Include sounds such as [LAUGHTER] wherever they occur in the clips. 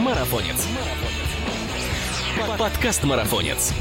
Марафонец. Подкаст Марафонец.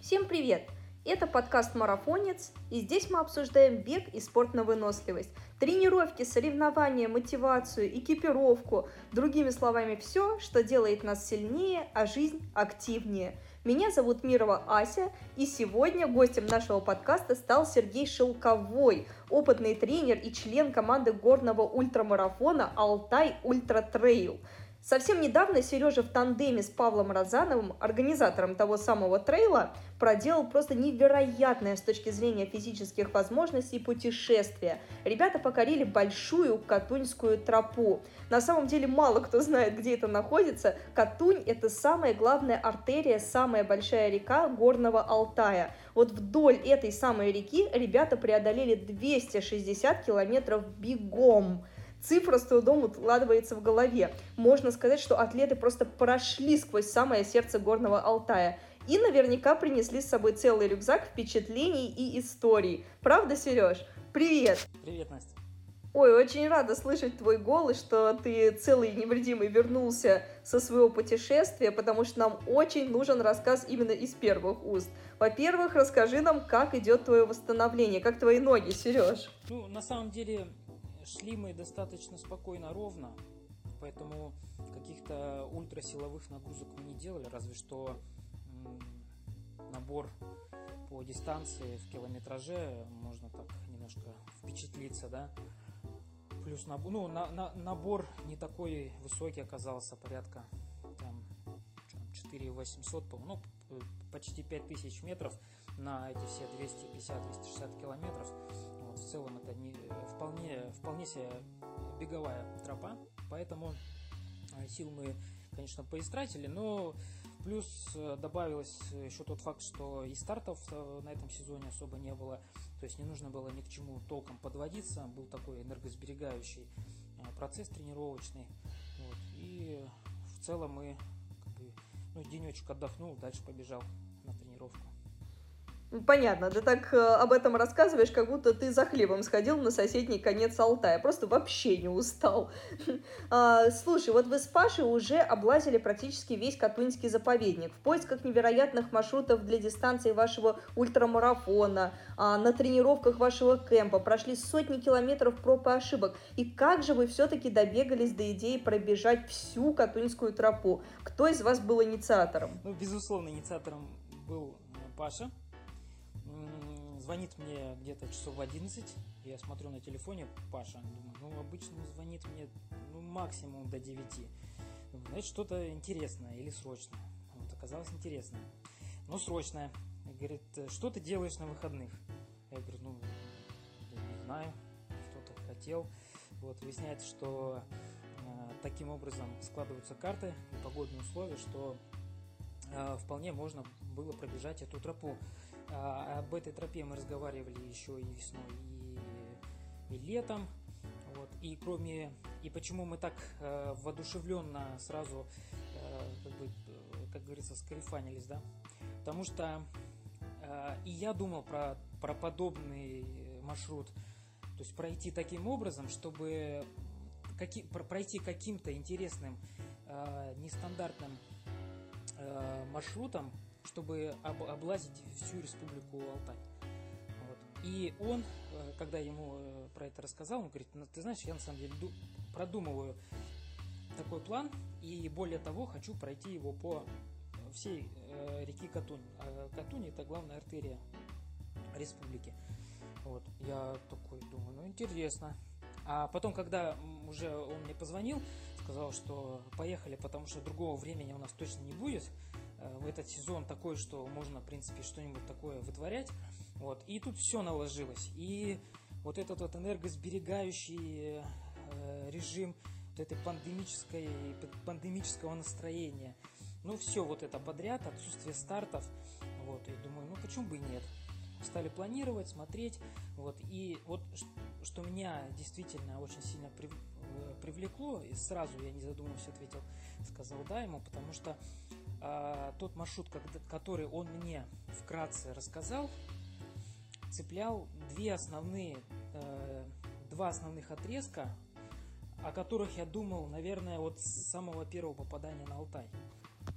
Всем привет! Это подкаст «Марафонец», и здесь мы обсуждаем бег и спорт на выносливость. Тренировки, соревнования, мотивацию, экипировку. Другими словами, все, что делает нас сильнее, а жизнь активнее. Меня зовут Мирова Ася, и сегодня гостем нашего подкаста стал Сергей Шелковой, опытный тренер и член команды горного ультрамарафона «Алтай Ультра Трейл». Совсем недавно Сережа в тандеме с Павлом Розановым, организатором того самого трейла, проделал просто невероятное с точки зрения физических возможностей путешествие. Ребята покорили большую Катуньскую тропу. На самом деле мало кто знает, где это находится. Катунь – это самая главная артерия, самая большая река Горного Алтая. Вот вдоль этой самой реки ребята преодолели 260 километров бегом цифра с трудом укладывается в голове. Можно сказать, что атлеты просто прошли сквозь самое сердце горного Алтая. И наверняка принесли с собой целый рюкзак впечатлений и историй. Правда, Сереж? Привет! Привет, Настя. Ой, очень рада слышать твой голос, что ты целый и невредимый вернулся со своего путешествия, потому что нам очень нужен рассказ именно из первых уст. Во-первых, расскажи нам, как идет твое восстановление, как твои ноги, Сереж. Ну, на самом деле, шли мы достаточно спокойно, ровно, поэтому каких-то ультрасиловых нагрузок мы не делали, разве что набор по дистанции в километраже, можно так немножко впечатлиться, да. Плюс набор, ну, на, на, набор не такой высокий оказался, порядка там 4 800, ну, почти 5000 метров на эти все 250-260 километров в целом это не, вполне, вполне себе беговая тропа, поэтому э, сил мы, конечно, поистратили, но плюс э, добавилось еще тот факт, что и стартов э, на этом сезоне особо не было, то есть не нужно было ни к чему толком подводиться, был такой энергосберегающий процесс тренировочный, вот, и в целом мы как бы, ну, денечек отдохнул, дальше побежал на тренировку. Понятно, ты так э, об этом рассказываешь, как будто ты за хлебом сходил на соседний конец Алтая. Просто вообще не устал. [LAUGHS] А, слушай, вот вы с Пашей уже облазили практически весь Катуньский заповедник в поисках невероятных маршрутов для дистанции вашего ультрамарафона, а, на тренировках вашего кемпа, прошли сотни километров проб и ошибок. И как же вы все-таки добегались до идеи пробежать всю Катуньскую тропу? Кто из вас был инициатором? Ну, безусловно, инициатором был Паша, звонит мне где-то часов в 11, я смотрю на телефоне Паша, думаю, ну обычно он звонит мне ну, максимум до 9. Думаю, значит что-то интересное или срочное. Вот оказалось интересное. Ну срочное. Говорит, что ты делаешь на выходных? Я говорю, ну не знаю, что-то хотел. Вот выясняется, что э, таким образом складываются карты и погодные условия, что э, вполне можно было пробежать эту тропу. А, об этой тропе мы разговаривали еще и весной, и, и летом. Вот. И кроме и почему мы так э, воодушевленно сразу, э, как, бы, как говорится, скарифанились, да? Потому что э, и я думал про, про подобный маршрут, то есть пройти таким образом, чтобы каки, пройти каким-то интересным, э, нестандартным э, маршрутом, чтобы об, облазить всю республику Алтай. Вот. И он, э, когда ему э, про это рассказал, он говорит, ну, ты знаешь, я на самом деле продумываю такой план, и более того, хочу пройти его по всей э, реке Катунь. А Катунь это главная артерия республики. Вот, я такой думаю, ну интересно. А потом, когда уже он мне позвонил, сказал, что поехали, потому что другого времени у нас точно не будет, в этот сезон такой, что можно, в принципе, что-нибудь такое вытворять. Вот. И тут все наложилось. И вот этот вот энергосберегающий э, режим вот этой пандемической, пандемического настроения. Ну, все вот это подряд, отсутствие стартов. Вот, и думаю, ну почему бы и нет. Стали планировать, смотреть. Вот, и вот что меня действительно очень сильно э, привлекло, и сразу я не задумываясь ответил, сказал да ему, потому что а, тот маршрут, который он мне вкратце рассказал, цеплял две основные, э, два основных отрезка о которых я думал, наверное, вот с самого первого попадания на Алтай.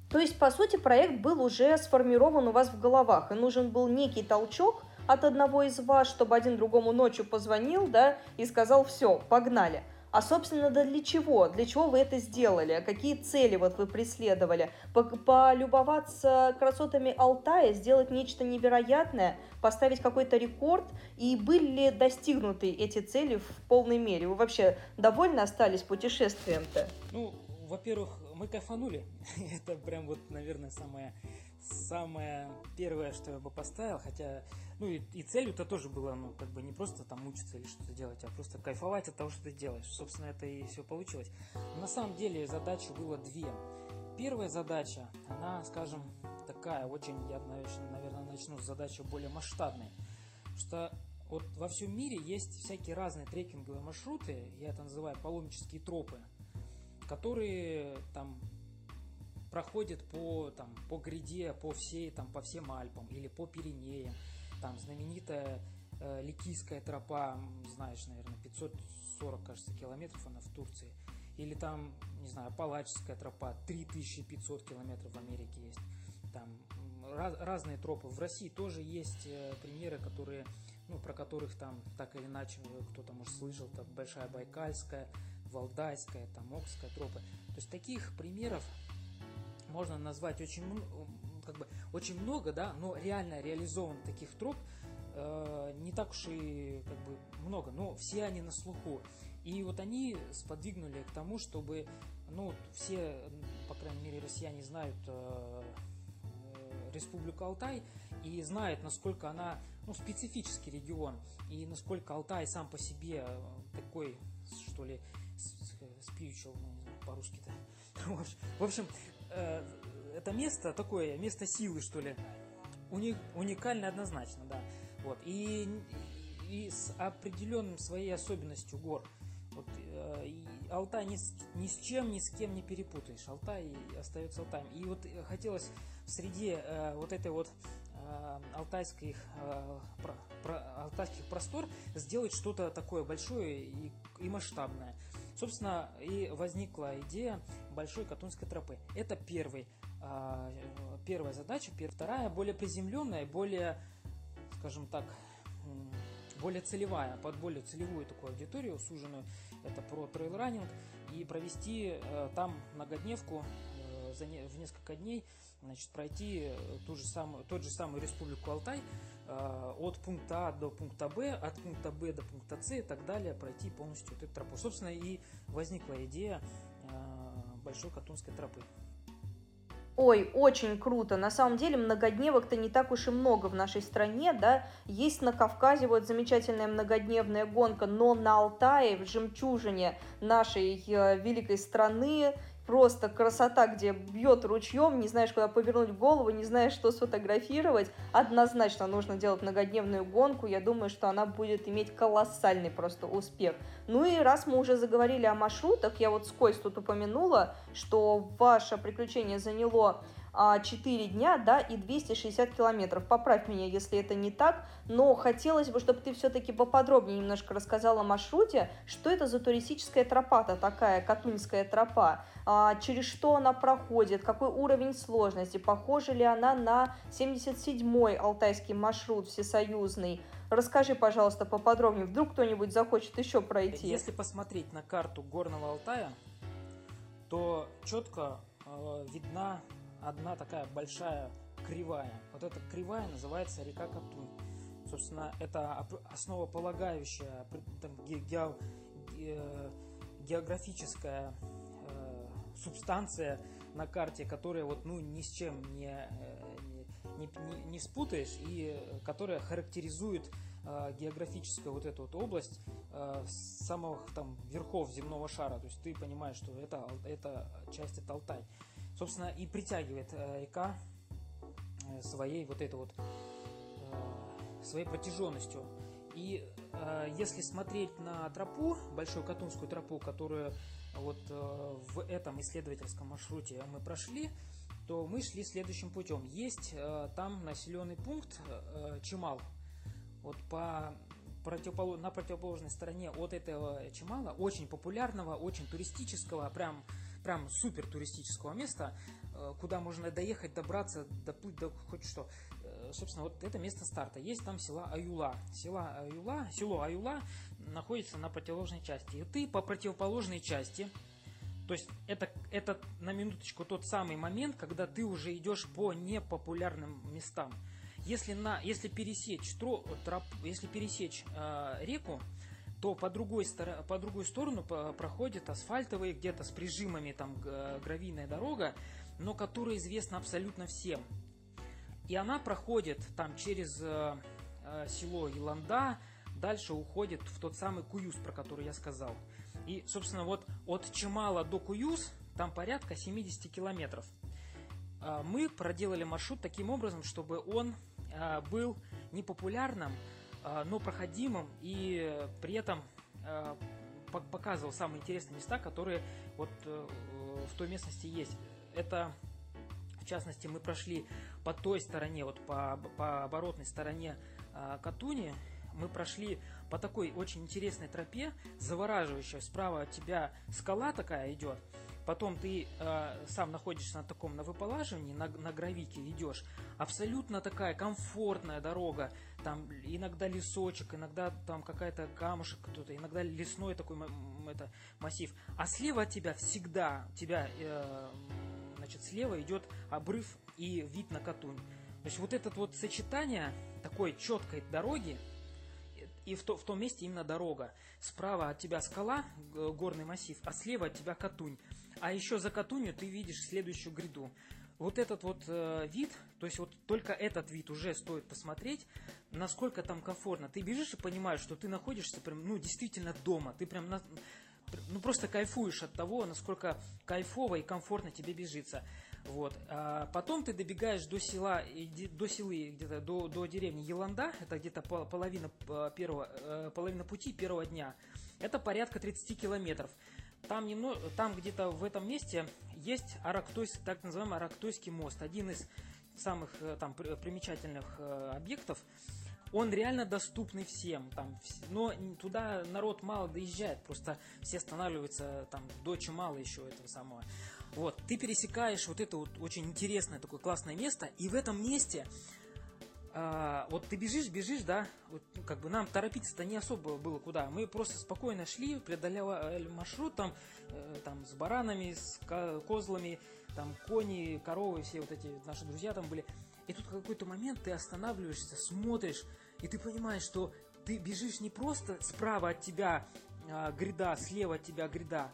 То есть, по сути, проект был уже сформирован у вас в головах, и нужен был некий толчок от одного из вас, чтобы один другому ночью позвонил, да, и сказал, все, погнали. А, собственно, да для чего? Для чего вы это сделали? Какие цели вот вы преследовали? Полюбоваться красотами Алтая, сделать нечто невероятное, поставить какой-то рекорд? И были ли достигнуты эти цели в полной мере? Вы вообще довольны остались путешествием-то? Ну, во-первых, мы кайфанули. [LAUGHS] это прям вот, наверное, самое, самое первое, что я бы поставил. Хотя, ну и, и целью-то тоже было, ну, как бы не просто там мучиться или что-то делать, а просто кайфовать от того, что ты делаешь. Собственно, это и все получилось. На самом деле задач было две. Первая задача, она, скажем, такая, очень, я, наверное, начну с задачи более масштабной. Что вот во всем мире есть всякие разные трекинговые маршруты, я это называю паломнические тропы – которые там проходят по, там, по гряде, по всей, там, по всем Альпам или по Пиренеям. Там знаменитая э, Ликийская тропа, знаешь, наверное, 540, кажется, километров она в Турции. Или там, не знаю, Палаческая тропа, 3500 километров в Америке есть. Там раз, разные тропы. В России тоже есть э, примеры, которые, ну, про которых там так или иначе кто-то, может, слышал. Там Большая Байкальская, Валдайская, там, Окская тропы. То есть таких примеров можно назвать очень, как бы, очень много, да, но реально реализован таких троп э, не так уж и как бы много, но все они на слуху. И вот они сподвигнули к тому, чтобы, ну, все, по крайней мере, россияне знают э, э Республику Алтай и знают, насколько она, ну, специфический регион, и насколько Алтай сам по себе э, такой, что ли, spiritual, ну, не знаю, по-русски-то. [LAUGHS] В общем, э, это место такое, место силы, что ли. Уни, уникальное однозначно, да. Вот. И, и с определенным своей особенностью гор. Вот, э, Алтай ни с, ни с чем, ни с кем не перепутаешь. Алтай остается Алтаем. И вот хотелось в среде э, вот этой вот э, алтайских, э, про, про, алтайских простор сделать что-то такое большое и, и масштабное. Собственно, и возникла идея большой Катунской тропы. Это первый, а, первая задача. Вторая, более приземленная, более, скажем так, более целевая, под более целевую такую аудиторию, суженную, это про трейл-раннинг, и провести э, там многодневку э, в несколько дней, значит, пройти ту же самую, тот же самый Республику Алтай, от пункта А до пункта Б, от пункта Б до пункта С и так далее, пройти полностью вот эту тропу. Собственно, и возникла идея э, Большой Катунской тропы. Ой, очень круто. На самом деле многодневок-то не так уж и много в нашей стране, да. Есть на Кавказе вот замечательная многодневная гонка, но на Алтае, в жемчужине нашей э, великой страны, просто красота, где бьет ручьем, не знаешь, куда повернуть голову, не знаешь, что сфотографировать. Однозначно нужно делать многодневную гонку. Я думаю, что она будет иметь колоссальный просто успех. Ну и раз мы уже заговорили о маршрутах, я вот скользь тут упомянула, что ваше приключение заняло 4 дня, да, и 260 километров. Поправь меня, если это не так, но хотелось бы, чтобы ты все-таки поподробнее немножко рассказала о маршруте, что это за туристическая тропа-то такая, Катуньская тропа, а, через что она проходит, какой уровень сложности, похожа ли она на 77-й алтайский маршрут всесоюзный. Расскажи, пожалуйста, поподробнее, вдруг кто-нибудь захочет еще пройти. Если посмотреть на карту Горного Алтая, то четко э, видна одна такая большая кривая. Вот эта кривая называется река Катунь. Собственно, это основополагающая там, ге, ге, географическая э, субстанция на карте, которая вот ну ни с чем не, э, не, не, не спутаешь и которая характеризует э, географическую вот эту вот область э, с самых там верхов земного шара. То есть ты понимаешь, что это, это часть это Алтай собственно, и притягивает э, река э, своей вот этой вот э, своей протяженностью. И если смотреть на тропу, Большую Катунскую тропу, которую вот в этом исследовательском маршруте мы прошли, то мы шли следующим путем. Есть там населенный пункт Чемал. Вот по противополож, на противоположной стороне от этого Чемала, очень популярного, очень туристического, прям, прям супер туристического места, э, куда можно доехать, добраться, доплыть, до хоть что. Э, собственно, вот это место старта. Есть там села Аюла. Села Аюла, село Аюла находится на противоположной части. И ты по противоположной части то есть это, это на минуточку тот самый момент, когда ты уже идешь по непопулярным местам. Если, на, если пересечь, тро, троп, если пересечь э, реку, то по другой, по другую сторону проходит асфальтовые, где-то с прижимами там гравийная дорога, но которая известна абсолютно всем. И она проходит там через э, э, село Иланда, дальше уходит в тот самый Куюс, про который я сказал. И, собственно, вот от Чемала до Куюс там порядка 70 километров. А мы проделали маршрут таким образом, чтобы он а, был непопулярным, а, но проходимым и при этом показывал самые интересные места, которые вот э, в той местности есть. Это, в частности, мы прошли по той стороне, вот по, по оборотной стороне Катуни, мы прошли по такой очень интересной тропе, завораживающей. Справа от тебя скала такая идет, потом ты э, сам находишься на таком на выполаживании, на, на гравике идешь. Абсолютно такая комфортная дорога. Там иногда лесочек, иногда там какая-то камушек кто-то, иногда лесной такой это, массив. А слева от тебя всегда, тебя, э, значит, слева идет обрыв и вид на Катунь. То есть вот это вот сочетание такой четкой дороги, и в, то, в том месте именно дорога. Справа от тебя скала, горный массив, а слева от тебя Катунь. А еще за Катунью ты видишь следующую гряду. Вот этот вот э, вид, то есть вот только этот вид уже стоит посмотреть, насколько там комфортно. Ты бежишь и понимаешь, что ты находишься прям, ну, действительно дома. Ты прям на, ну, просто кайфуешь от того, насколько кайфово и комфортно тебе бежится. Вот. А потом ты добегаешь до села, до селы, где-то до, до деревни Еланда, это где-то половина, э, первого, э, половина пути первого дня. Это порядка 30 километров. Там, немного, там где-то в этом месте есть Арактойский, так называемый Арактойский мост, один из самых э, там примечательных объектов. Он реально доступный всем, там, но туда народ мало доезжает, просто все останавливаются там до мало еще этого самого. Вот, ты пересекаешь вот это вот очень интересное такое классное место, и в этом месте а, вот ты бежишь, бежишь, да, вот, ну, как бы нам торопиться-то не особо было куда. Мы просто спокойно шли, преодолевали маршрут там, э, там с баранами, с козлами, там кони, коровы, все вот эти наши друзья там были. И тут какой-то момент ты останавливаешься, смотришь, и ты понимаешь, что ты бежишь не просто справа от тебя э, гряда, слева от тебя гряда,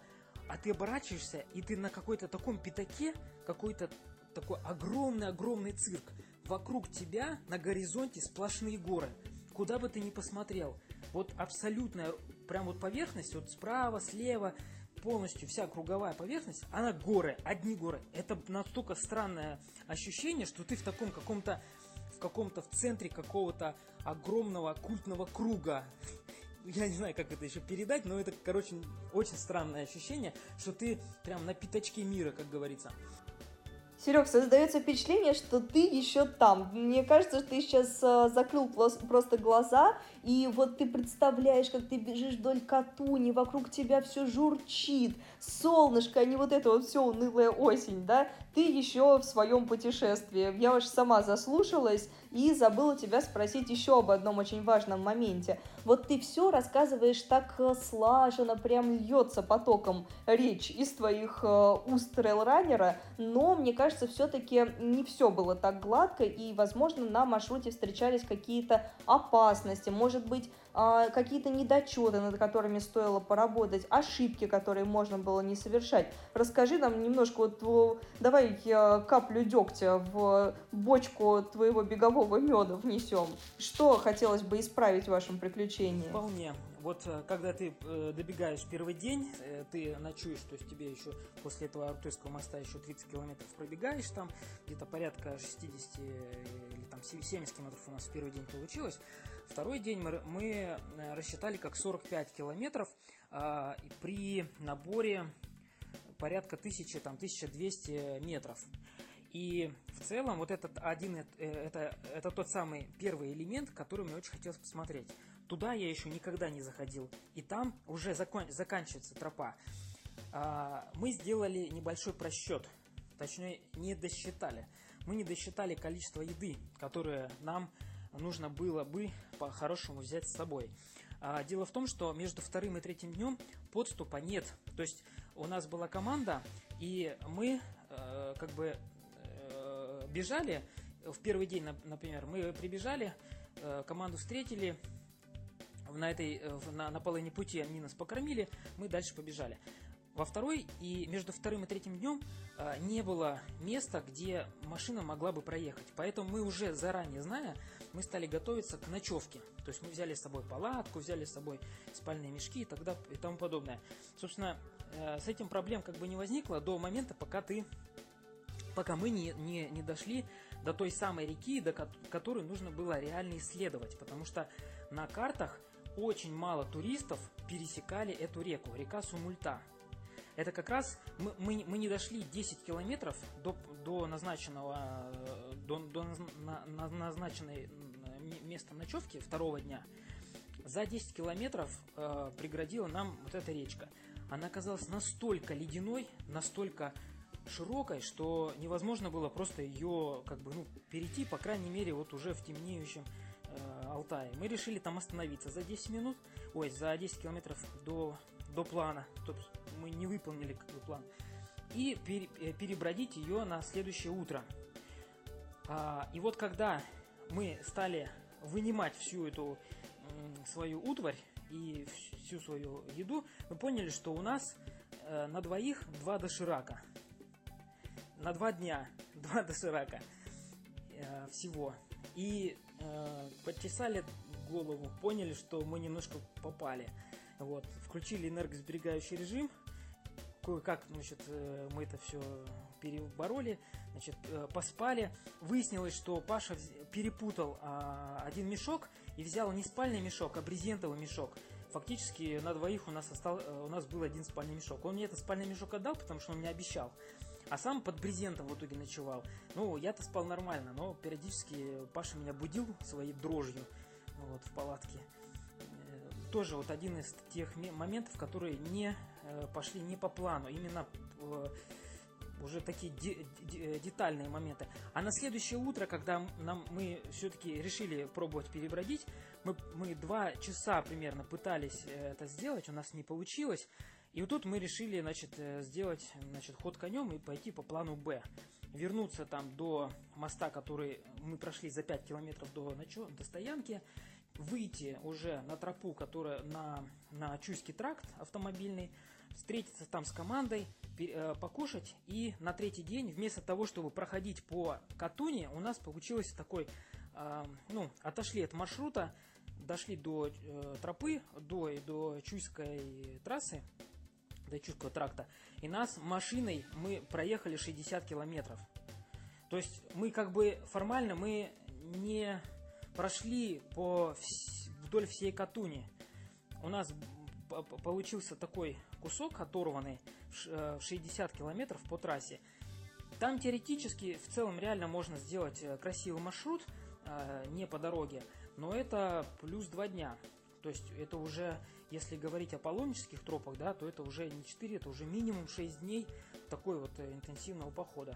а ты оборачиваешься, и ты на какой-то таком пятаке, какой-то такой огромный-огромный цирк. Вокруг тебя на горизонте сплошные горы. Куда бы ты ни посмотрел. Вот абсолютная, прям вот поверхность, вот справа, слева, полностью вся круговая поверхность, она горы, одни горы. Это настолько странное ощущение, что ты в таком каком-то в каком-то в центре какого-то огромного культного круга я не знаю, как это еще передать, но это, короче, очень странное ощущение, что ты прям на пятачке мира, как говорится. Серег, создается впечатление, что ты еще там. Мне кажется, что ты сейчас э, закрыл просто глаза, и вот ты представляешь, как ты бежишь вдоль Катуни, вокруг тебя все журчит, солнышко, а не вот это вот все унылая осень, да? Ты еще в своем путешествии. Я уж сама заслушалась и забыла тебя спросить еще об одном очень важном моменте. Вот ты все рассказываешь так э, слаженно, прям льется потоком речь из твоих э, уст трейлранера, но мне кажется, все-таки не все было так гладко, и, возможно, на маршруте встречались какие-то опасности, может быть, а, какие-то недочеты, над которыми стоило поработать, ошибки, которые можно было не совершать. Расскажи нам немножко, вот, давай каплю дегтя в бочку твоего бегового меда внесем. Что хотелось бы исправить в вашем приключении? Вполне. Вот э, когда ты э, добегаешь первый день, э, ты ночуешь, то есть тебе еще после этого Артурского моста еще 30 километров пробегаешь там, где-то порядка 60 или там 70 километров у нас в первый день получилось. Второй день мы, мы рассчитали как 45 километров а, при наборе порядка 1000, там 1200 метров. И в целом вот этот один, это, это тот самый первый элемент, который мне очень хотелось посмотреть. Туда я еще никогда не заходил. И там уже закон, заканчивается тропа. А, мы сделали небольшой просчет. Точнее, не досчитали. Мы не досчитали количество еды, которое нам нужно было бы по-хорошему взять с собой. А, дело в том, что между вторым и третьим днем подступа нет. То есть у нас была команда, и мы э, как бы э, бежали в первый день, например, мы прибежали, э, команду встретили, на этой, э, на, на половине пути они нас покормили, мы дальше побежали. Во второй и между вторым и третьим днем э, не было места, где машина могла бы проехать. Поэтому мы уже заранее зная, мы стали готовиться к ночевке. То есть мы взяли с собой палатку, взяли с собой спальные мешки и, тогда, и тому подобное. Собственно, э, с этим проблем как бы не возникло до момента, пока ты пока мы не, не, не дошли до той самой реки, до которой нужно было реально исследовать. Потому что на картах очень мало туристов пересекали эту реку, река Сумульта. Это как раз мы, мы, мы не дошли 10 километров до, до назначенного до, до на, на, назначенной места ночевки второго дня. За 10 километров э, преградила нам вот эта речка. Она оказалась настолько ледяной, настолько широкой, что невозможно было просто ее как бы ну, перейти, по крайней мере, вот уже в темнеющем э, Алтае. Мы решили там остановиться за 10 минут, ой, за 10 километров до, до плана. Мы не выполнили как бы, план. И э, перебродить ее на следующее утро. А, и вот когда мы стали вынимать всю эту свою утварь и всю свою еду, мы поняли, что у нас э, на двоих два доширака. На два дня [LAUGHS] два доширака э, всего. И э, подчесали голову, поняли, что мы немножко попали. Вот, включили энергосберегающий режим, кое-как, значит, э, мы это все перебороли, значит, э, поспали. Выяснилось, что Паша перепутал а, один мешок и взял не спальный мешок, а брезентовый мешок. Фактически на двоих у нас, остал, э, у нас был один спальный мешок. Он мне этот спальный мешок отдал, потому что он мне обещал. А сам под брезентом в итоге ночевал. Ну, я-то спал нормально, но периодически Паша меня будил своей дрожью вот, в палатке. Тоже вот один из тех моментов, которые не пошли не по плану. Именно уже такие де- детальные моменты. А на следующее утро, когда нам, мы все-таки решили пробовать перебродить, мы, мы два часа примерно пытались э, это сделать, у нас не получилось. И вот тут мы решили, значит, э, сделать, значит, ход конем и пойти по плану Б. Вернуться там до моста, который мы прошли за 5 километров до, до стоянки, выйти уже на тропу, которая на, на Чуйский тракт автомобильный, встретиться там с командой, э, покушать. И на третий день, вместо того, чтобы проходить по Катуне, у нас получилось такой, э, ну, отошли от маршрута, дошли до э, тропы, до, до Чуйской трассы, до Чуйского тракта, и нас машиной мы проехали 60 километров. То есть мы как бы формально мы не прошли по вдоль всей Катуни. У нас получился такой кусок оторванный в 60 э, километров по трассе. Там теоретически в целом реально можно сделать э, красивый маршрут, э, не по дороге, но это плюс 2 дня. То есть это уже, если говорить о паломнических тропах, да, то это уже не 4, это уже минимум 6 дней такой вот интенсивного похода.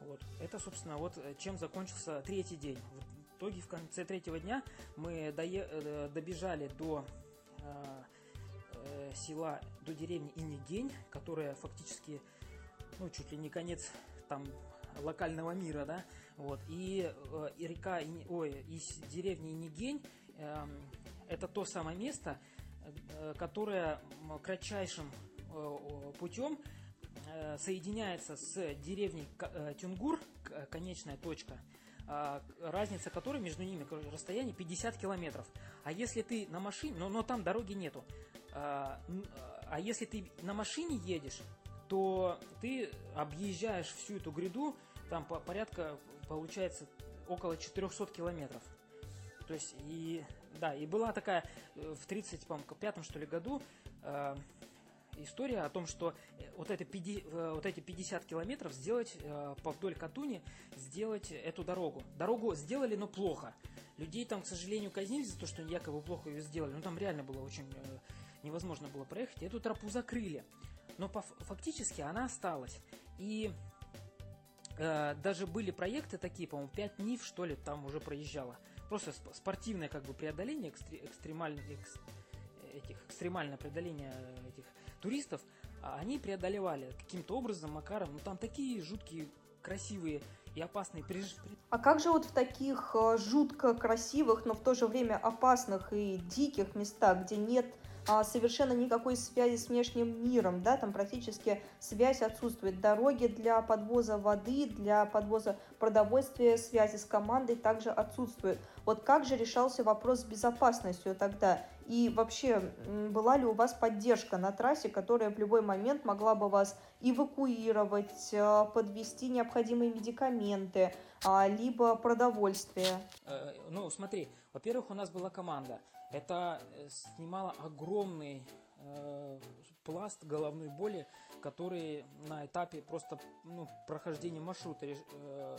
Вот. Это, собственно, вот чем закончился третий день. Итоге в конце третьего дня мы дое, добежали до э, села до деревни Инигень, которая фактически, ну, чуть ли не конец там локального мира, да, вот, и, э, и река, ой, из деревни Инигень, э, это то самое место, э, которое кратчайшим э, путем э, соединяется с деревней э, Тюнгур, конечная точка, разница которой между ними расстояние 50 километров. А если ты на машине, но, но там дороги нету, а, а если ты на машине едешь, то ты объезжаешь всю эту гряду, там по порядка получается около 400 километров. То есть, и да, и была такая э, в 35 что ли году, э, история о том, что э, вот, это 50, э, вот эти 50 километров сделать э, по вдоль Катуни, сделать эту дорогу. Дорогу сделали, но плохо. Людей там, к сожалению, казнили за то, что якобы плохо ее сделали. Ну, там реально было очень невозможно было проехать. Эту тропу закрыли. Но по, фактически она осталась. И даже были проекты такие, по-моему, 5 НИФ, что ли, там уже проезжало. Просто спортивное как бы преодоление, экстре, экстремальное, экс, этих, экстремальное преодоление туристов, а они преодолевали каким-то образом, макаром. Ну там такие жуткие, красивые и опасные приж... А как же вот в таких э, жутко красивых, но в то же время опасных и диких местах, где нет совершенно никакой связи с внешним миром, да, там практически связь отсутствует. Дороги для подвоза воды, для подвоза продовольствия, связи с командой также отсутствуют. Вот как же решался вопрос с безопасностью тогда? И вообще, была ли у вас поддержка на трассе, которая в любой момент могла бы вас эвакуировать, а, подвести необходимые медикаменты, а, либо продовольствие? Э, ну, смотри, во-первых, у нас была команда. Это э, снимало огромный э, пласт головной боли, который на этапе просто ну, прохождения маршрута реш, э,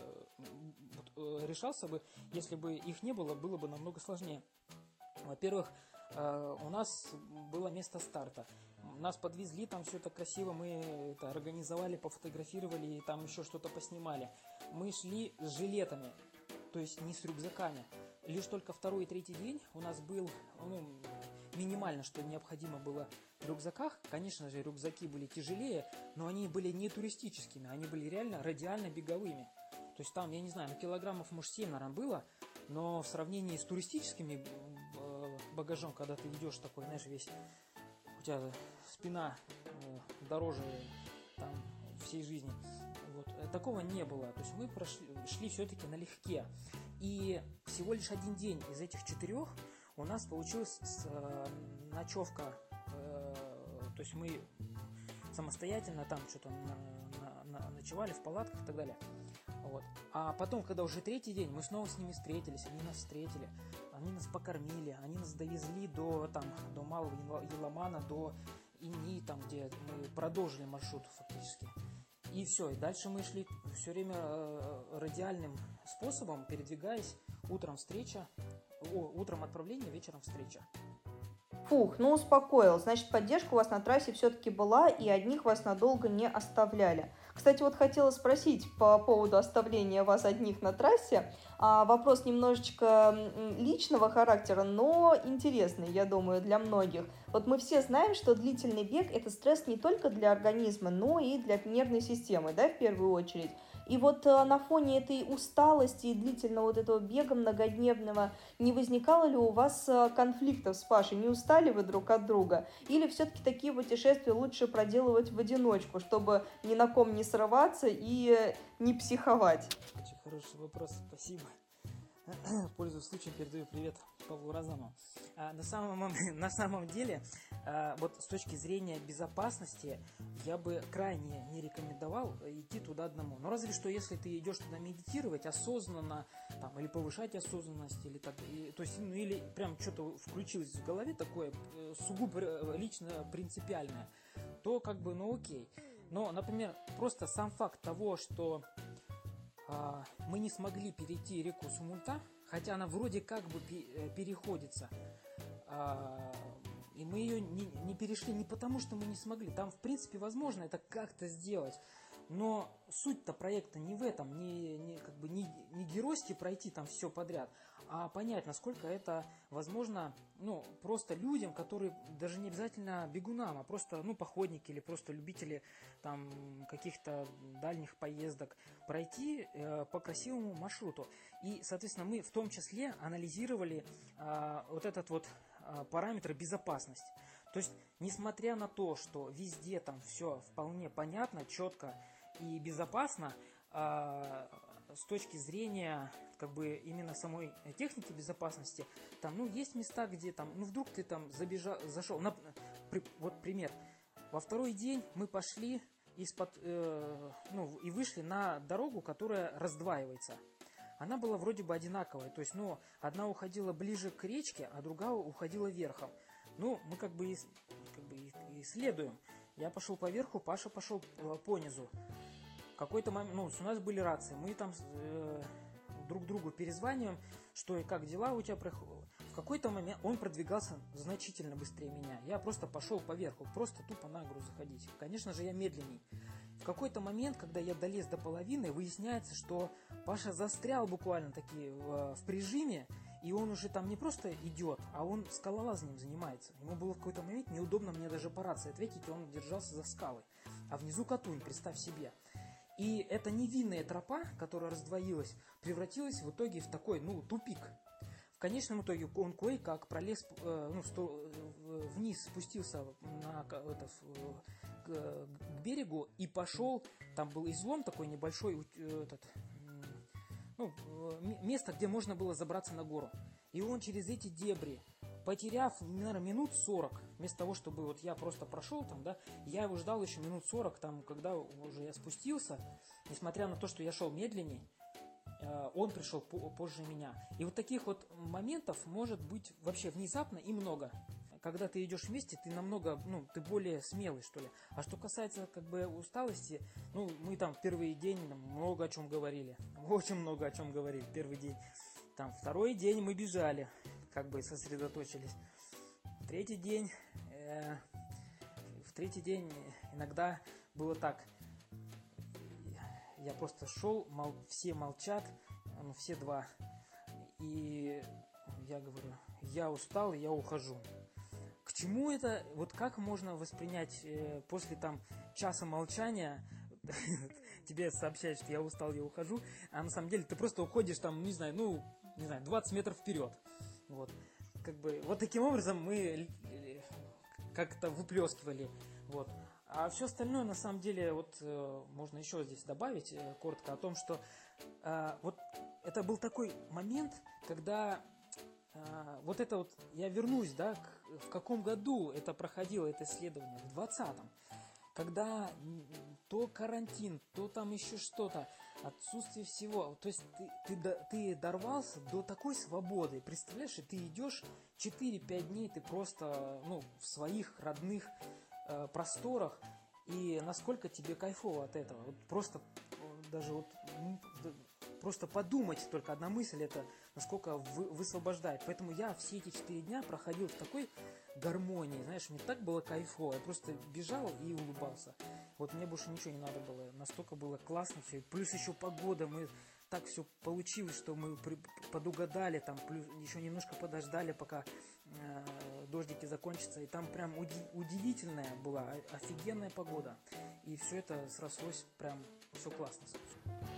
э, решался бы. Если бы их не было, было бы намного сложнее. Во-первых, э, у нас было место старта. Нас подвезли, там все это красиво, мы это организовали, пофотографировали и там еще что-то поснимали. Мы шли с жилетами, то есть не с рюкзаками. Лишь только второй и третий день у нас был ну, минимально, что необходимо было в рюкзаках. Конечно же, рюкзаки были тяжелее, но они были не туристическими, они были реально радиально беговыми. То есть там, я не знаю, на килограммов, может, 7, наверное, было, но в сравнении с туристическими э, багажом, когда ты идешь такой, знаешь, весь, у тебя спина э, дороже там, всей жизни, вот, э, такого не было. То есть мы прошли, шли все-таки налегке. И всего лишь один день из этих четырех у нас получилась э, ночевка. Э, то есть мы самостоятельно там что-то ночевали в палатках и так далее. Вот. А потом, когда уже третий день, мы снова с ними встретились, они нас встретили, они нас покормили, они нас довезли до, там, до Малого Еламана, до Ини, там, где мы продолжили маршрут фактически. И все, и дальше мы шли все время э, радиальным способом, передвигаясь. Утром встреча, о, утром отправление, вечером встреча. Фух, ну успокоил. Значит, поддержка у вас на трассе все-таки была, и одних вас надолго не оставляли. Кстати, вот хотела спросить по поводу оставления вас одних на трассе. А, вопрос немножечко личного характера, но интересный, я думаю, для многих. Вот мы все знаем, что длительный бег – это стресс не только для организма, но и для нервной системы, да, в первую очередь. И вот э, на фоне этой усталости и длительного вот этого бега многодневного не возникало ли у вас э, конфликтов с Пашей? Не устали вы друг от друга? Или все-таки такие путешествия лучше проделывать в одиночку, чтобы ни на ком не срываться и не психовать? Очень хороший вопрос, спасибо. [COUGHS] Пользуясь случаем, передаю привет Павлу Разану. А, на, самом, [LAUGHS] на самом деле, а, вот с точки зрения безопасности, я бы крайне не рекомендовал идти туда одному. Но разве что, если ты идешь туда медитировать осознанно, там, или повышать осознанность, или так, и, то есть, ну, или прям что-то включилось в голове такое э, сугубо э, лично принципиальное, то как бы, ну окей. Но, например, просто сам факт того, что мы не смогли перейти реку Сумульта, хотя она вроде как бы э, переходится. А, и мы ее не перешли не потому, что мы не смогли. Там, в принципе, возможно это как-то сделать. Но суть-то проекта не в этом, не, не, как бы не, не геройски пройти там все подряд, а понять, насколько это возможно, ну, просто людям, которые даже не обязательно бегунам, а просто, ну, походники или просто любители там каких-то дальних поездок пройти э, по красивому маршруту. И, соответственно, мы в том числе анализировали э, вот этот вот э, параметр безопасность. То есть, несмотря на то, что везде там все вполне понятно, четко, и безопасно а, с точки зрения как бы именно самой техники безопасности. Там, ну, есть места, где там, ну, вдруг ты там забежал, зашел. На, при, вот пример. Во второй день мы пошли из-под, э, ну, и вышли на дорогу, которая раздваивается. Она была вроде бы одинаковая, то есть, ну, одна уходила ближе к речке, а другая уходила верхом. Ну, мы как бы, как бы исследуем Я пошел по верху, Паша пошел э, по низу. Какой-то момент, ну, у нас были рации, мы там э, друг другу перезваниваем, что и как дела у тебя проходят. В какой-то момент он продвигался значительно быстрее меня. Я просто пошел по верху, просто тупо на гору заходить. Конечно же, я медленней. В какой-то момент, когда я долез до половины, выясняется, что Паша застрял буквально таки в, в прижиме, и он уже там не просто идет, а он скалолазанием занимается. Ему было в какой-то момент неудобно мне даже по рации ответить, он держался за скалой. А внизу Катунь, представь себе. И эта невинная тропа, которая раздвоилась, превратилась в итоге в такой, ну, тупик. В конечном итоге он кое-как пролез, э, ну, сто, э, вниз спустился на, это, к, к берегу и пошел, там был излом такой небольшой, э, этот, ну, место, где можно было забраться на гору. И он через эти дебри потеряв, наверное, минут 40, вместо того, чтобы вот я просто прошел там, да, я его ждал еще минут 40, там, когда уже я спустился, несмотря на то, что я шел медленней, э, он пришел позже меня. И вот таких вот моментов может быть вообще внезапно и много. Когда ты идешь вместе, ты намного, ну, ты более смелый, что ли. А что касается, как бы, усталости, ну, мы там первый день много о чем говорили. Очень много о чем говорили первый день. Там второй день мы бежали как бы сосредоточились. Третий день, э, в третий день иногда было так. Я просто шел, мол, все молчат, ну, все два. И я говорю, я устал, я ухожу. К чему это, вот как можно воспринять э, после там часа молчания, [LAUGHS] тебе сообщают, что я устал, я ухожу, а на самом деле ты просто уходишь там, не знаю, ну, не знаю, 20 метров вперед. Вот. Как бы, вот таким образом мы как-то выплескивали. Вот. А все остальное, на самом деле, вот э, можно еще здесь добавить э, коротко о том, что э, вот это был такой момент, когда э, вот это вот, я вернусь, да, к, в каком году это проходило, это исследование, в 20-м, когда то карантин, то там еще что-то, отсутствие всего. То есть ты, ты, ты дорвался до такой свободы. Представляешь, и ты идешь 4-5 дней, ты просто ну, в своих родных э, просторах, и насколько тебе кайфово от этого. Вот просто э, даже вот просто подумать только одна мысль это насколько вы, высвобождает. Поэтому я все эти четыре дня проходил в такой гармонии, знаешь, мне так было кайфово, я просто бежал и улыбался. Вот мне больше ничего не надо было. Настолько было классно все. Плюс еще погода. Мы так все получилось, что мы при, подугадали, там плюс еще немножко подождали, пока э, дождики закончатся. И там прям уди, удивительная была, офигенная погода. И все это срослось прям все классно.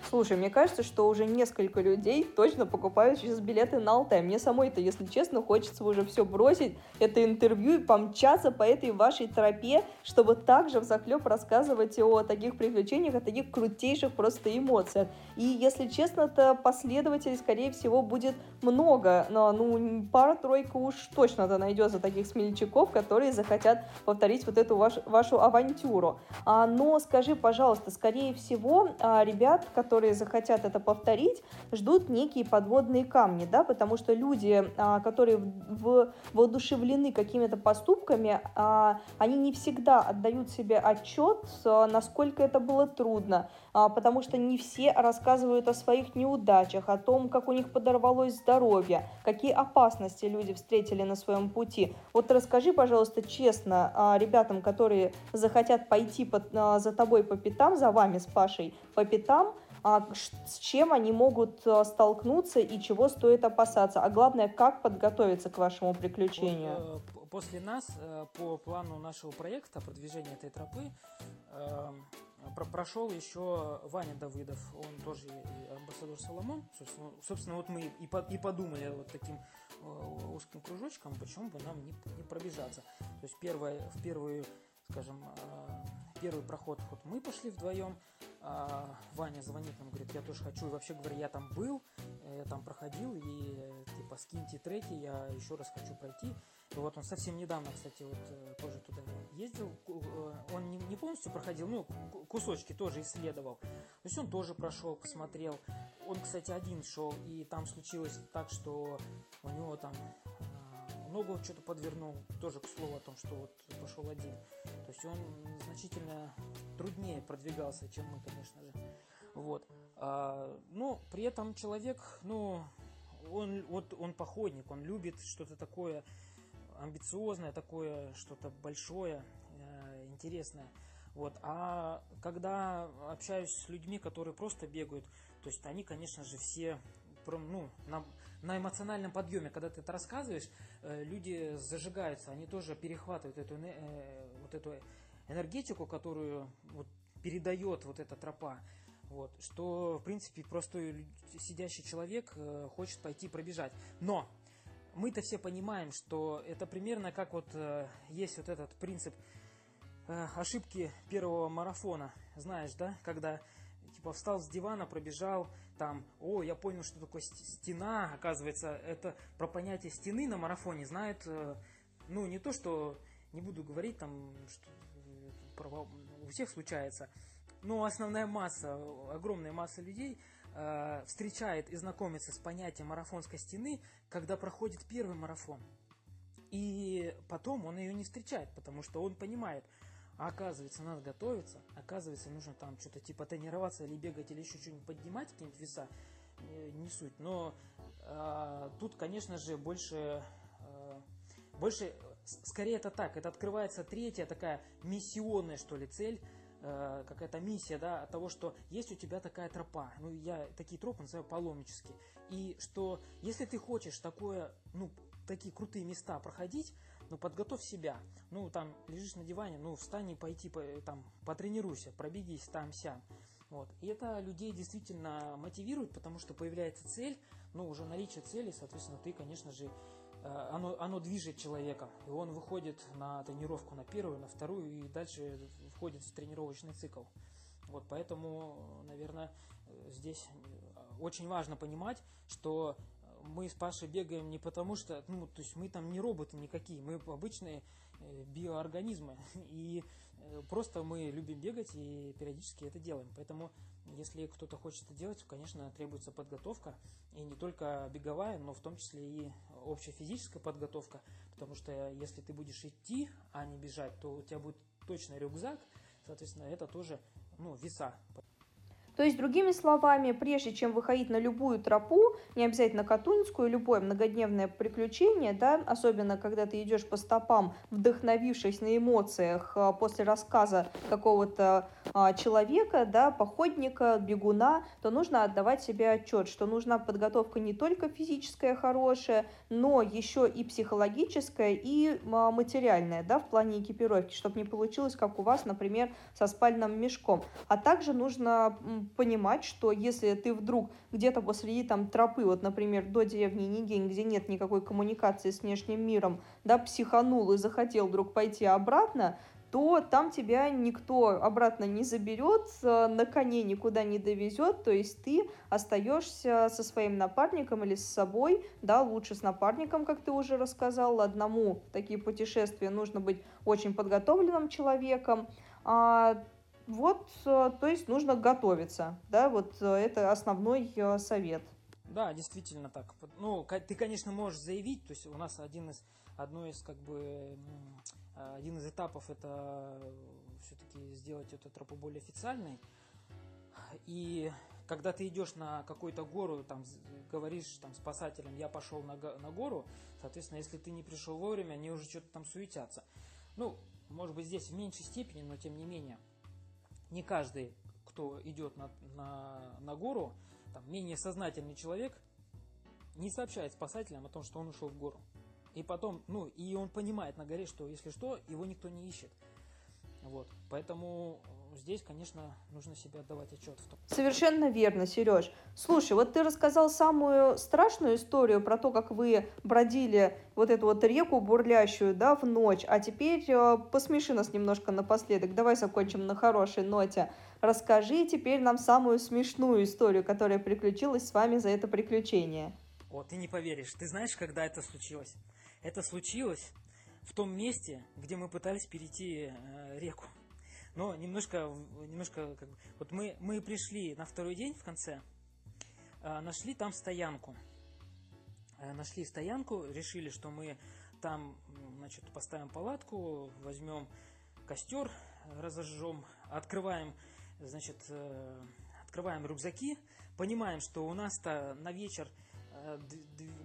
Слушай, мне кажется, что уже несколько людей точно покупают сейчас билеты на Алтай. Мне самой-то, если честно, хочется уже все бросить, это интервью и помчаться по этой вашей тропе, чтобы также взахлеб рассказывать о таких приключениях, о таких крутейших просто эмоциях. И, если честно, то последователей, скорее всего, будет много. Но, ну, пара-тройка уж точно-то найдется таких смельчаков, которые захотят повторить вот эту вашу, вашу авантюру. А, но скажи, пожалуйста, скорее всего, а, ребят, которые которые захотят это повторить, ждут некие подводные камни, да, потому что люди, а, которые в, воодушевлены какими-то поступками, а, они не всегда отдают себе отчет, насколько это было трудно, а, потому что не все рассказывают о своих неудачах, о том, как у них подорвалось здоровье, какие опасности люди встретили на своем пути. Вот расскажи, пожалуйста, честно ребятам, которые захотят пойти под, за тобой по пятам, за вами с Пашей по пятам, а, с чем они могут э, столкнуться и чего стоит опасаться, а главное, как подготовиться к вашему приключению. Э, после нас, э, по плану нашего проекта продвижения этой тропы, прошел еще Ваня Давыдов, он тоже амбассадор Соломон. Собственно, вот мы и подумали вот таким узким кружочком, почему бы нам не, не пробежаться. То есть первое, в первую, скажем, первый проход вот мы пошли вдвоем, а Ваня звонит нам, говорит, я тоже хочу, и вообще говоря, я там был, я там проходил, и типа скиньте треки, я еще раз хочу пройти. И вот он совсем недавно, кстати, вот э, тоже туда ездил, э, он не, не полностью проходил, ну, кусочки тоже исследовал. То есть он тоже прошел, посмотрел. Он, кстати, один шел, и там случилось так, что у него там ногу что-то подвернул, тоже к слову о том, что вот пошел один. То есть он значительно труднее продвигался, чем мы, конечно же. Вот. А, но при этом человек, ну, он, вот он походник, он любит что-то такое амбициозное, такое что-то большое, э, интересное. Вот. А когда общаюсь с людьми, которые просто бегают, то есть они, конечно же, все ну, на, на эмоциональном подъеме, когда ты это рассказываешь, э, люди зажигаются, они тоже перехватывают эту, э, вот эту энергетику, которую вот, передает вот эта тропа. Вот, что, в принципе, простой сидящий человек э, хочет пойти пробежать. Но мы-то все понимаем, что это примерно как вот есть вот этот принцип ошибки первого марафона. Знаешь, да, когда типа встал с дивана, пробежал, там, о, я понял, что такое стена, оказывается, это про понятие стены на марафоне знает, э, ну, не то, что, не буду говорить там, что э, у всех случается, но основная масса, огромная масса людей э, встречает и знакомится с понятием марафонской стены, когда проходит первый марафон. И потом он ее не встречает, потому что он понимает, а оказывается, надо готовиться, оказывается, нужно там что-то типа тренироваться или бегать, или еще что-нибудь поднимать, какие-нибудь веса, не суть. Но э, тут, конечно же, больше, э, больше, скорее это так, это открывается третья такая миссионная, что ли, цель, э, какая-то миссия, да, от того, что есть у тебя такая тропа, ну, я такие тропы называю паломнические, и что если ты хочешь такое, ну, такие крутые места проходить, ну, подготовь себя. Ну, там, лежишь на диване, ну, встань и пойти, по, там, потренируйся, пробегись там-сям. Вот. И это людей действительно мотивирует, потому что появляется цель, ну, уже наличие цели, соответственно, ты, конечно же, э, оно, оно движет человека, и он выходит на тренировку на первую, на вторую, и дальше входит в тренировочный цикл. Вот, поэтому, наверное, здесь очень важно понимать, что мы с Пашей бегаем не потому что, ну, то есть мы там не роботы никакие, мы обычные э, биоорганизмы. [LAUGHS] И э, просто мы любим бегать и периодически это делаем. Поэтому, если кто-то хочет это делать, то, конечно, требуется подготовка. И не только беговая, но в том числе и общая физическая подготовка. Потому что если ты будешь идти, а не бежать, то у тебя будет точно рюкзак. Соответственно, это тоже ну, веса. То есть, другими словами, прежде чем выходить на любую тропу, не обязательно Катунинскую, любое многодневное приключение, да, особенно когда ты идешь по стопам, вдохновившись на эмоциях а, после рассказа какого-то а, человека, да, походника, бегуна, то нужно отдавать себе отчет, что нужна подготовка не только физическая хорошая, но еще и психологическая и а, материальная, да, в плане экипировки, чтобы не получилось, как у вас, например, со спальным мешком. А также нужно понимать, что если ты вдруг где-то посреди там тропы, вот, например, до деревни Нигень, где нет никакой коммуникации с внешним миром, да, психанул и захотел вдруг пойти обратно, то там тебя никто обратно не заберет, э, на коне никуда не довезет, то есть ты остаешься со своим напарником или с собой, да, лучше с напарником, как ты уже рассказал, одному такие путешествия нужно быть очень подготовленным человеком, а вот, э, то есть нужно готовиться, да, вот э, это основной э, совет. Да, действительно так. Ну, ты, конечно, можешь заявить, то есть у нас один из, одно из, как бы, один из этапов это все-таки сделать эту тропу более официальной. И когда ты идешь на какую-то гору, там говоришь там спасателям, я пошел на, на гору, соответственно, если ты не пришел вовремя, они уже что-то там суетятся. Ну, может быть, здесь в меньшей степени, но тем не менее не каждый, кто идет на, на, на гору, там, менее сознательный человек, не сообщает спасателям о том, что он ушел в гору. И потом, ну, и он понимает на горе, что если что, его никто не ищет. Вот. Поэтому здесь, конечно, нужно себе отдавать отчет в том. Совершенно верно, Сереж. Слушай, вот ты рассказал самую страшную историю про то, как вы бродили вот эту вот реку бурлящую, да, в ночь. А теперь э, посмеши нас немножко напоследок. Давай закончим на хорошей ноте. Расскажи теперь нам самую смешную историю, которая приключилась с вами за это приключение. О, ты не поверишь. Ты знаешь, когда это случилось? Это случилось в том месте, где мы пытались перейти э, реку. Но немножко, немножко, как бы, вот мы, мы пришли на второй день в конце, э, нашли там стоянку. Э, нашли стоянку, решили, что мы там, значит, поставим палатку, возьмем костер, разожжем, открываем, значит, э, открываем рюкзаки, понимаем, что у нас-то на вечер э,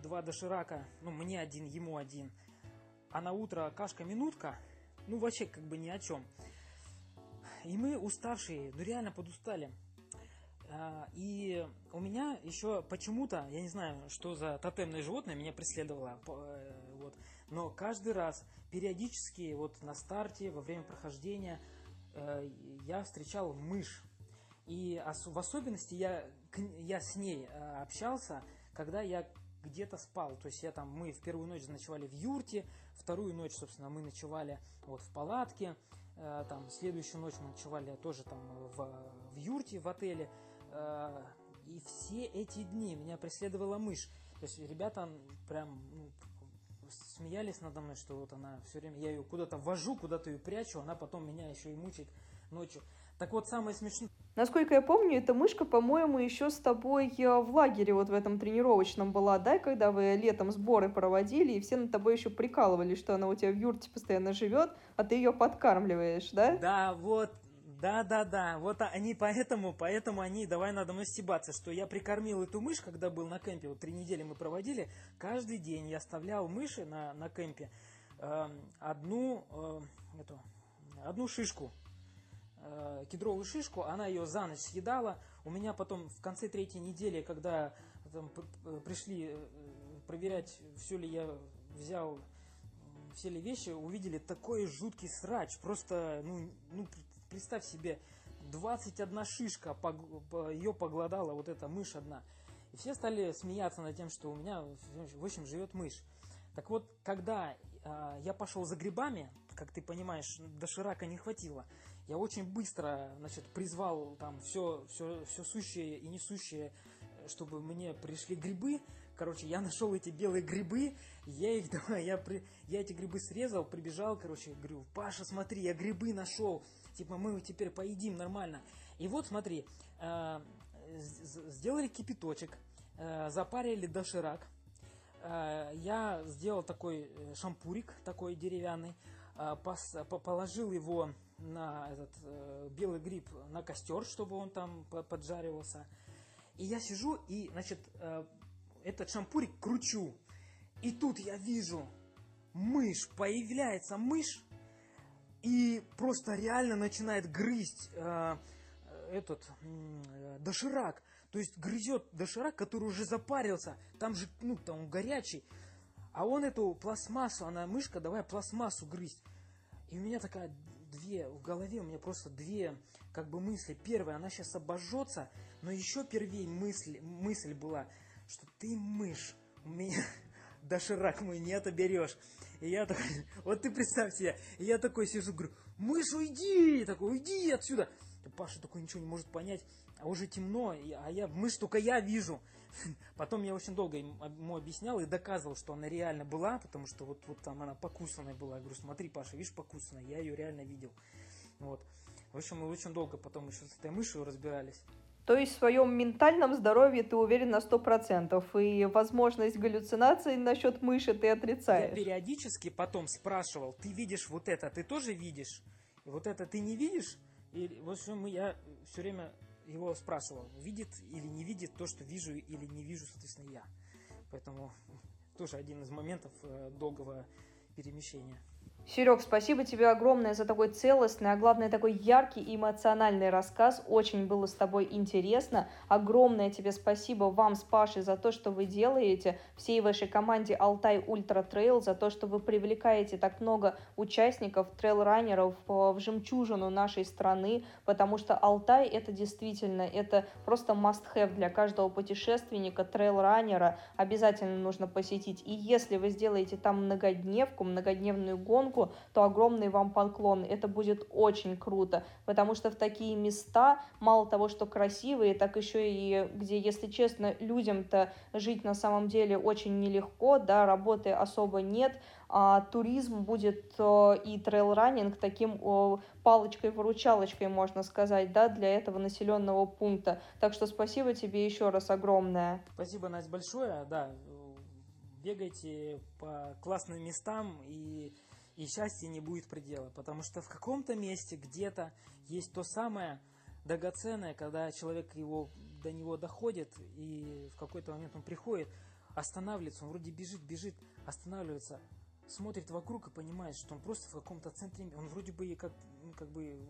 два доширака, ну, мне один, ему один, а на утро кашка-минутка, ну, вообще как бы ни о чем. И мы уставшие, ну, реально подустали. А, и у меня еще почему-то, я не знаю, что за тотемное животное меня преследовало, э, вот, но каждый раз, периодически, вот на старте, во время прохождения, э, я встречал мышь. И в особенности я, я с ней э, общался, когда я где-то спал. То есть я там, мы в первую ночь ночевали в юрте, вторую ночь, собственно, мы ночевали вот в палатке, там следующую ночь мы ночевали тоже там в, в юрте в отеле. Э, и все эти дни меня преследовала мышь. То есть ребята прям ну, смеялись надо мной, что вот она все время, я ее куда-то вожу, куда-то ее прячу, она потом меня еще и мучает ночью. Так вот, самое смешное... Насколько я помню, эта мышка, по-моему, еще с тобой э, в лагере вот в этом тренировочном была, да, когда вы летом сборы проводили, и все над тобой еще прикалывали, что она у тебя в юрте постоянно живет, а ты ее подкармливаешь, да? Да, вот, да, да, да. Вот они поэтому, поэтому они, давай надо мной стебаться, что я прикормил эту мышь, когда был на кемпе, вот три недели мы проводили, каждый день я оставлял мыши на, на кемпе э, одну, э, эту, одну шишку, э, кедровую шишку, она ее за ночь съедала. У меня потом в конце третьей недели, когда там, пришли э, проверять, все ли я взял все ли вещи, увидели такой жуткий срач. Просто, ну, ну представь себе, 21 шишка, ее поглодала вот эта мышь одна. И все стали смеяться над тем, что у меня, в общем, живет мышь. Так вот, когда э, я пошел за грибами, как ты понимаешь, до Ширака не хватило, я очень быстро, значит, призвал там все, все, все сущее и несущее, чтобы мне пришли грибы. Короче, я [LAUGHS] нашел эти белые грибы, я их, [LAUGHS] давай, я, при, я эти грибы срезал, прибежал, короче, говорю, Паша, смотри, я грибы нашел типа мы теперь поедим нормально. И вот смотри, э, сделали кипяточек, э, запарили доширак, э, я сделал такой э, шампурик, такой деревянный, э, положил его на этот э, белый гриб на костер, чтобы он там поджаривался. И я сижу и, значит, э, этот шампурик кручу. И тут я вижу мышь, появляется мышь, и просто реально начинает грызть э, этот э, доширак. То есть грызет доширак, который уже запарился. Там же, ну, там он горячий. А он эту пластмассу, она мышка, давай пластмассу грызть. И у меня такая две, в голове у меня просто две как бы мысли. Первая, она сейчас обожжется, но еще первее мысль, мысль была, что ты мышь, у меня [LAUGHS] доширак мой не отоберешь. И я такой, [LAUGHS] вот ты представь себе, я такой сижу, говорю, мышь, уйди, такой, уйди отсюда. Паша такой ничего не может понять, а уже темно, а я, мышь только я вижу. [LAUGHS] Потом я очень долго ему объяснял и доказывал, что она реально была, потому что вот, вот там она покусанная была. Я говорю, смотри, Паша, видишь, покусанная, я ее реально видел. Вот. В общем, мы очень долго потом еще с этой мышью разбирались. То есть в своем ментальном здоровье ты уверен на 100%, и возможность галлюцинаций насчет мыши ты отрицаешь. Я периодически потом спрашивал, ты видишь вот это, ты тоже видишь? И вот это ты не видишь? И, в общем, я все время его спрашивал, видит или не видит то, что вижу или не вижу, соответственно, я. Поэтому тоже один из моментов э, долгого перемещения. Серег, спасибо тебе огромное за такой целостный, а главное такой яркий и эмоциональный рассказ. Очень было с тобой интересно. Огромное тебе спасибо вам с Пашей за то, что вы делаете, всей вашей команде Алтай Ультра Трейл, за то, что вы привлекаете так много участников, трейл-раннеров в жемчужину нашей страны, потому что Алтай это действительно, это просто must-have для каждого путешественника, трейл-раннера. Обязательно нужно посетить. И если вы сделаете там многодневку, многодневную гонку, съемку, то огромный вам поклон. Это будет очень круто, потому что в такие места, мало того, что красивые, так еще и где, если честно, людям-то жить на самом деле очень нелегко, да, работы особо нет, а туризм будет э, и трейл-раннинг таким палочкой-выручалочкой, можно сказать, да, для этого населенного пункта. Так что спасибо тебе еще раз огромное. Спасибо, Настя, большое. Да, бегайте по классным местам и и счастья не будет предела, потому что в каком-то месте где-то есть то самое драгоценное, когда человек его до него доходит и в какой-то момент он приходит, останавливается, он вроде бежит, бежит, останавливается, смотрит вокруг и понимает, что он просто в каком-то центре, он вроде бы как, как бы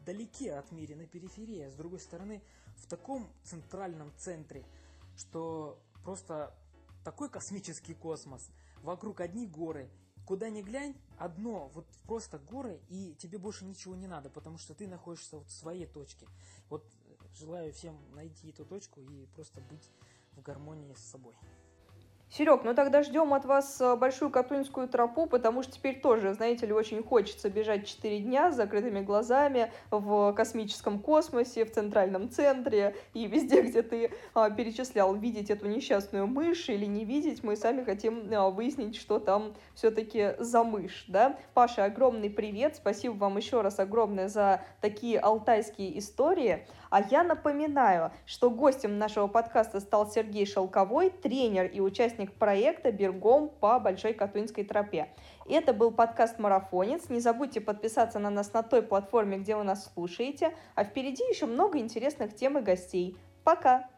вдалеке от мира, на периферии, а с другой стороны в таком центральном центре, что просто такой космический космос, вокруг одни горы, куда ни глянь, одно, вот просто горы, и тебе больше ничего не надо, потому что ты находишься вот в своей точке. Вот желаю всем найти эту точку и просто быть в гармонии с собой. Серег, ну тогда ждем от вас э, большую Катунинскую тропу, потому что теперь тоже, знаете ли, очень хочется бежать 4 дня с закрытыми глазами в космическом космосе, в центральном центре и везде, где ты а, перечислял, видеть эту несчастную мышь или не видеть. Мы сами хотим а, выяснить, что там все-таки за мышь, да? Паша, огромный привет, спасибо вам еще раз огромное за такие алтайские истории. А я напоминаю, что гостем нашего подкаста стал Сергей Шелковой, тренер и участник проекта «Бергом» по Большой Катунской тропе. Это был подкаст «Марафонец». Не забудьте подписаться на нас на той платформе, где вы нас слушаете. А впереди еще много интересных тем и гостей. Пока!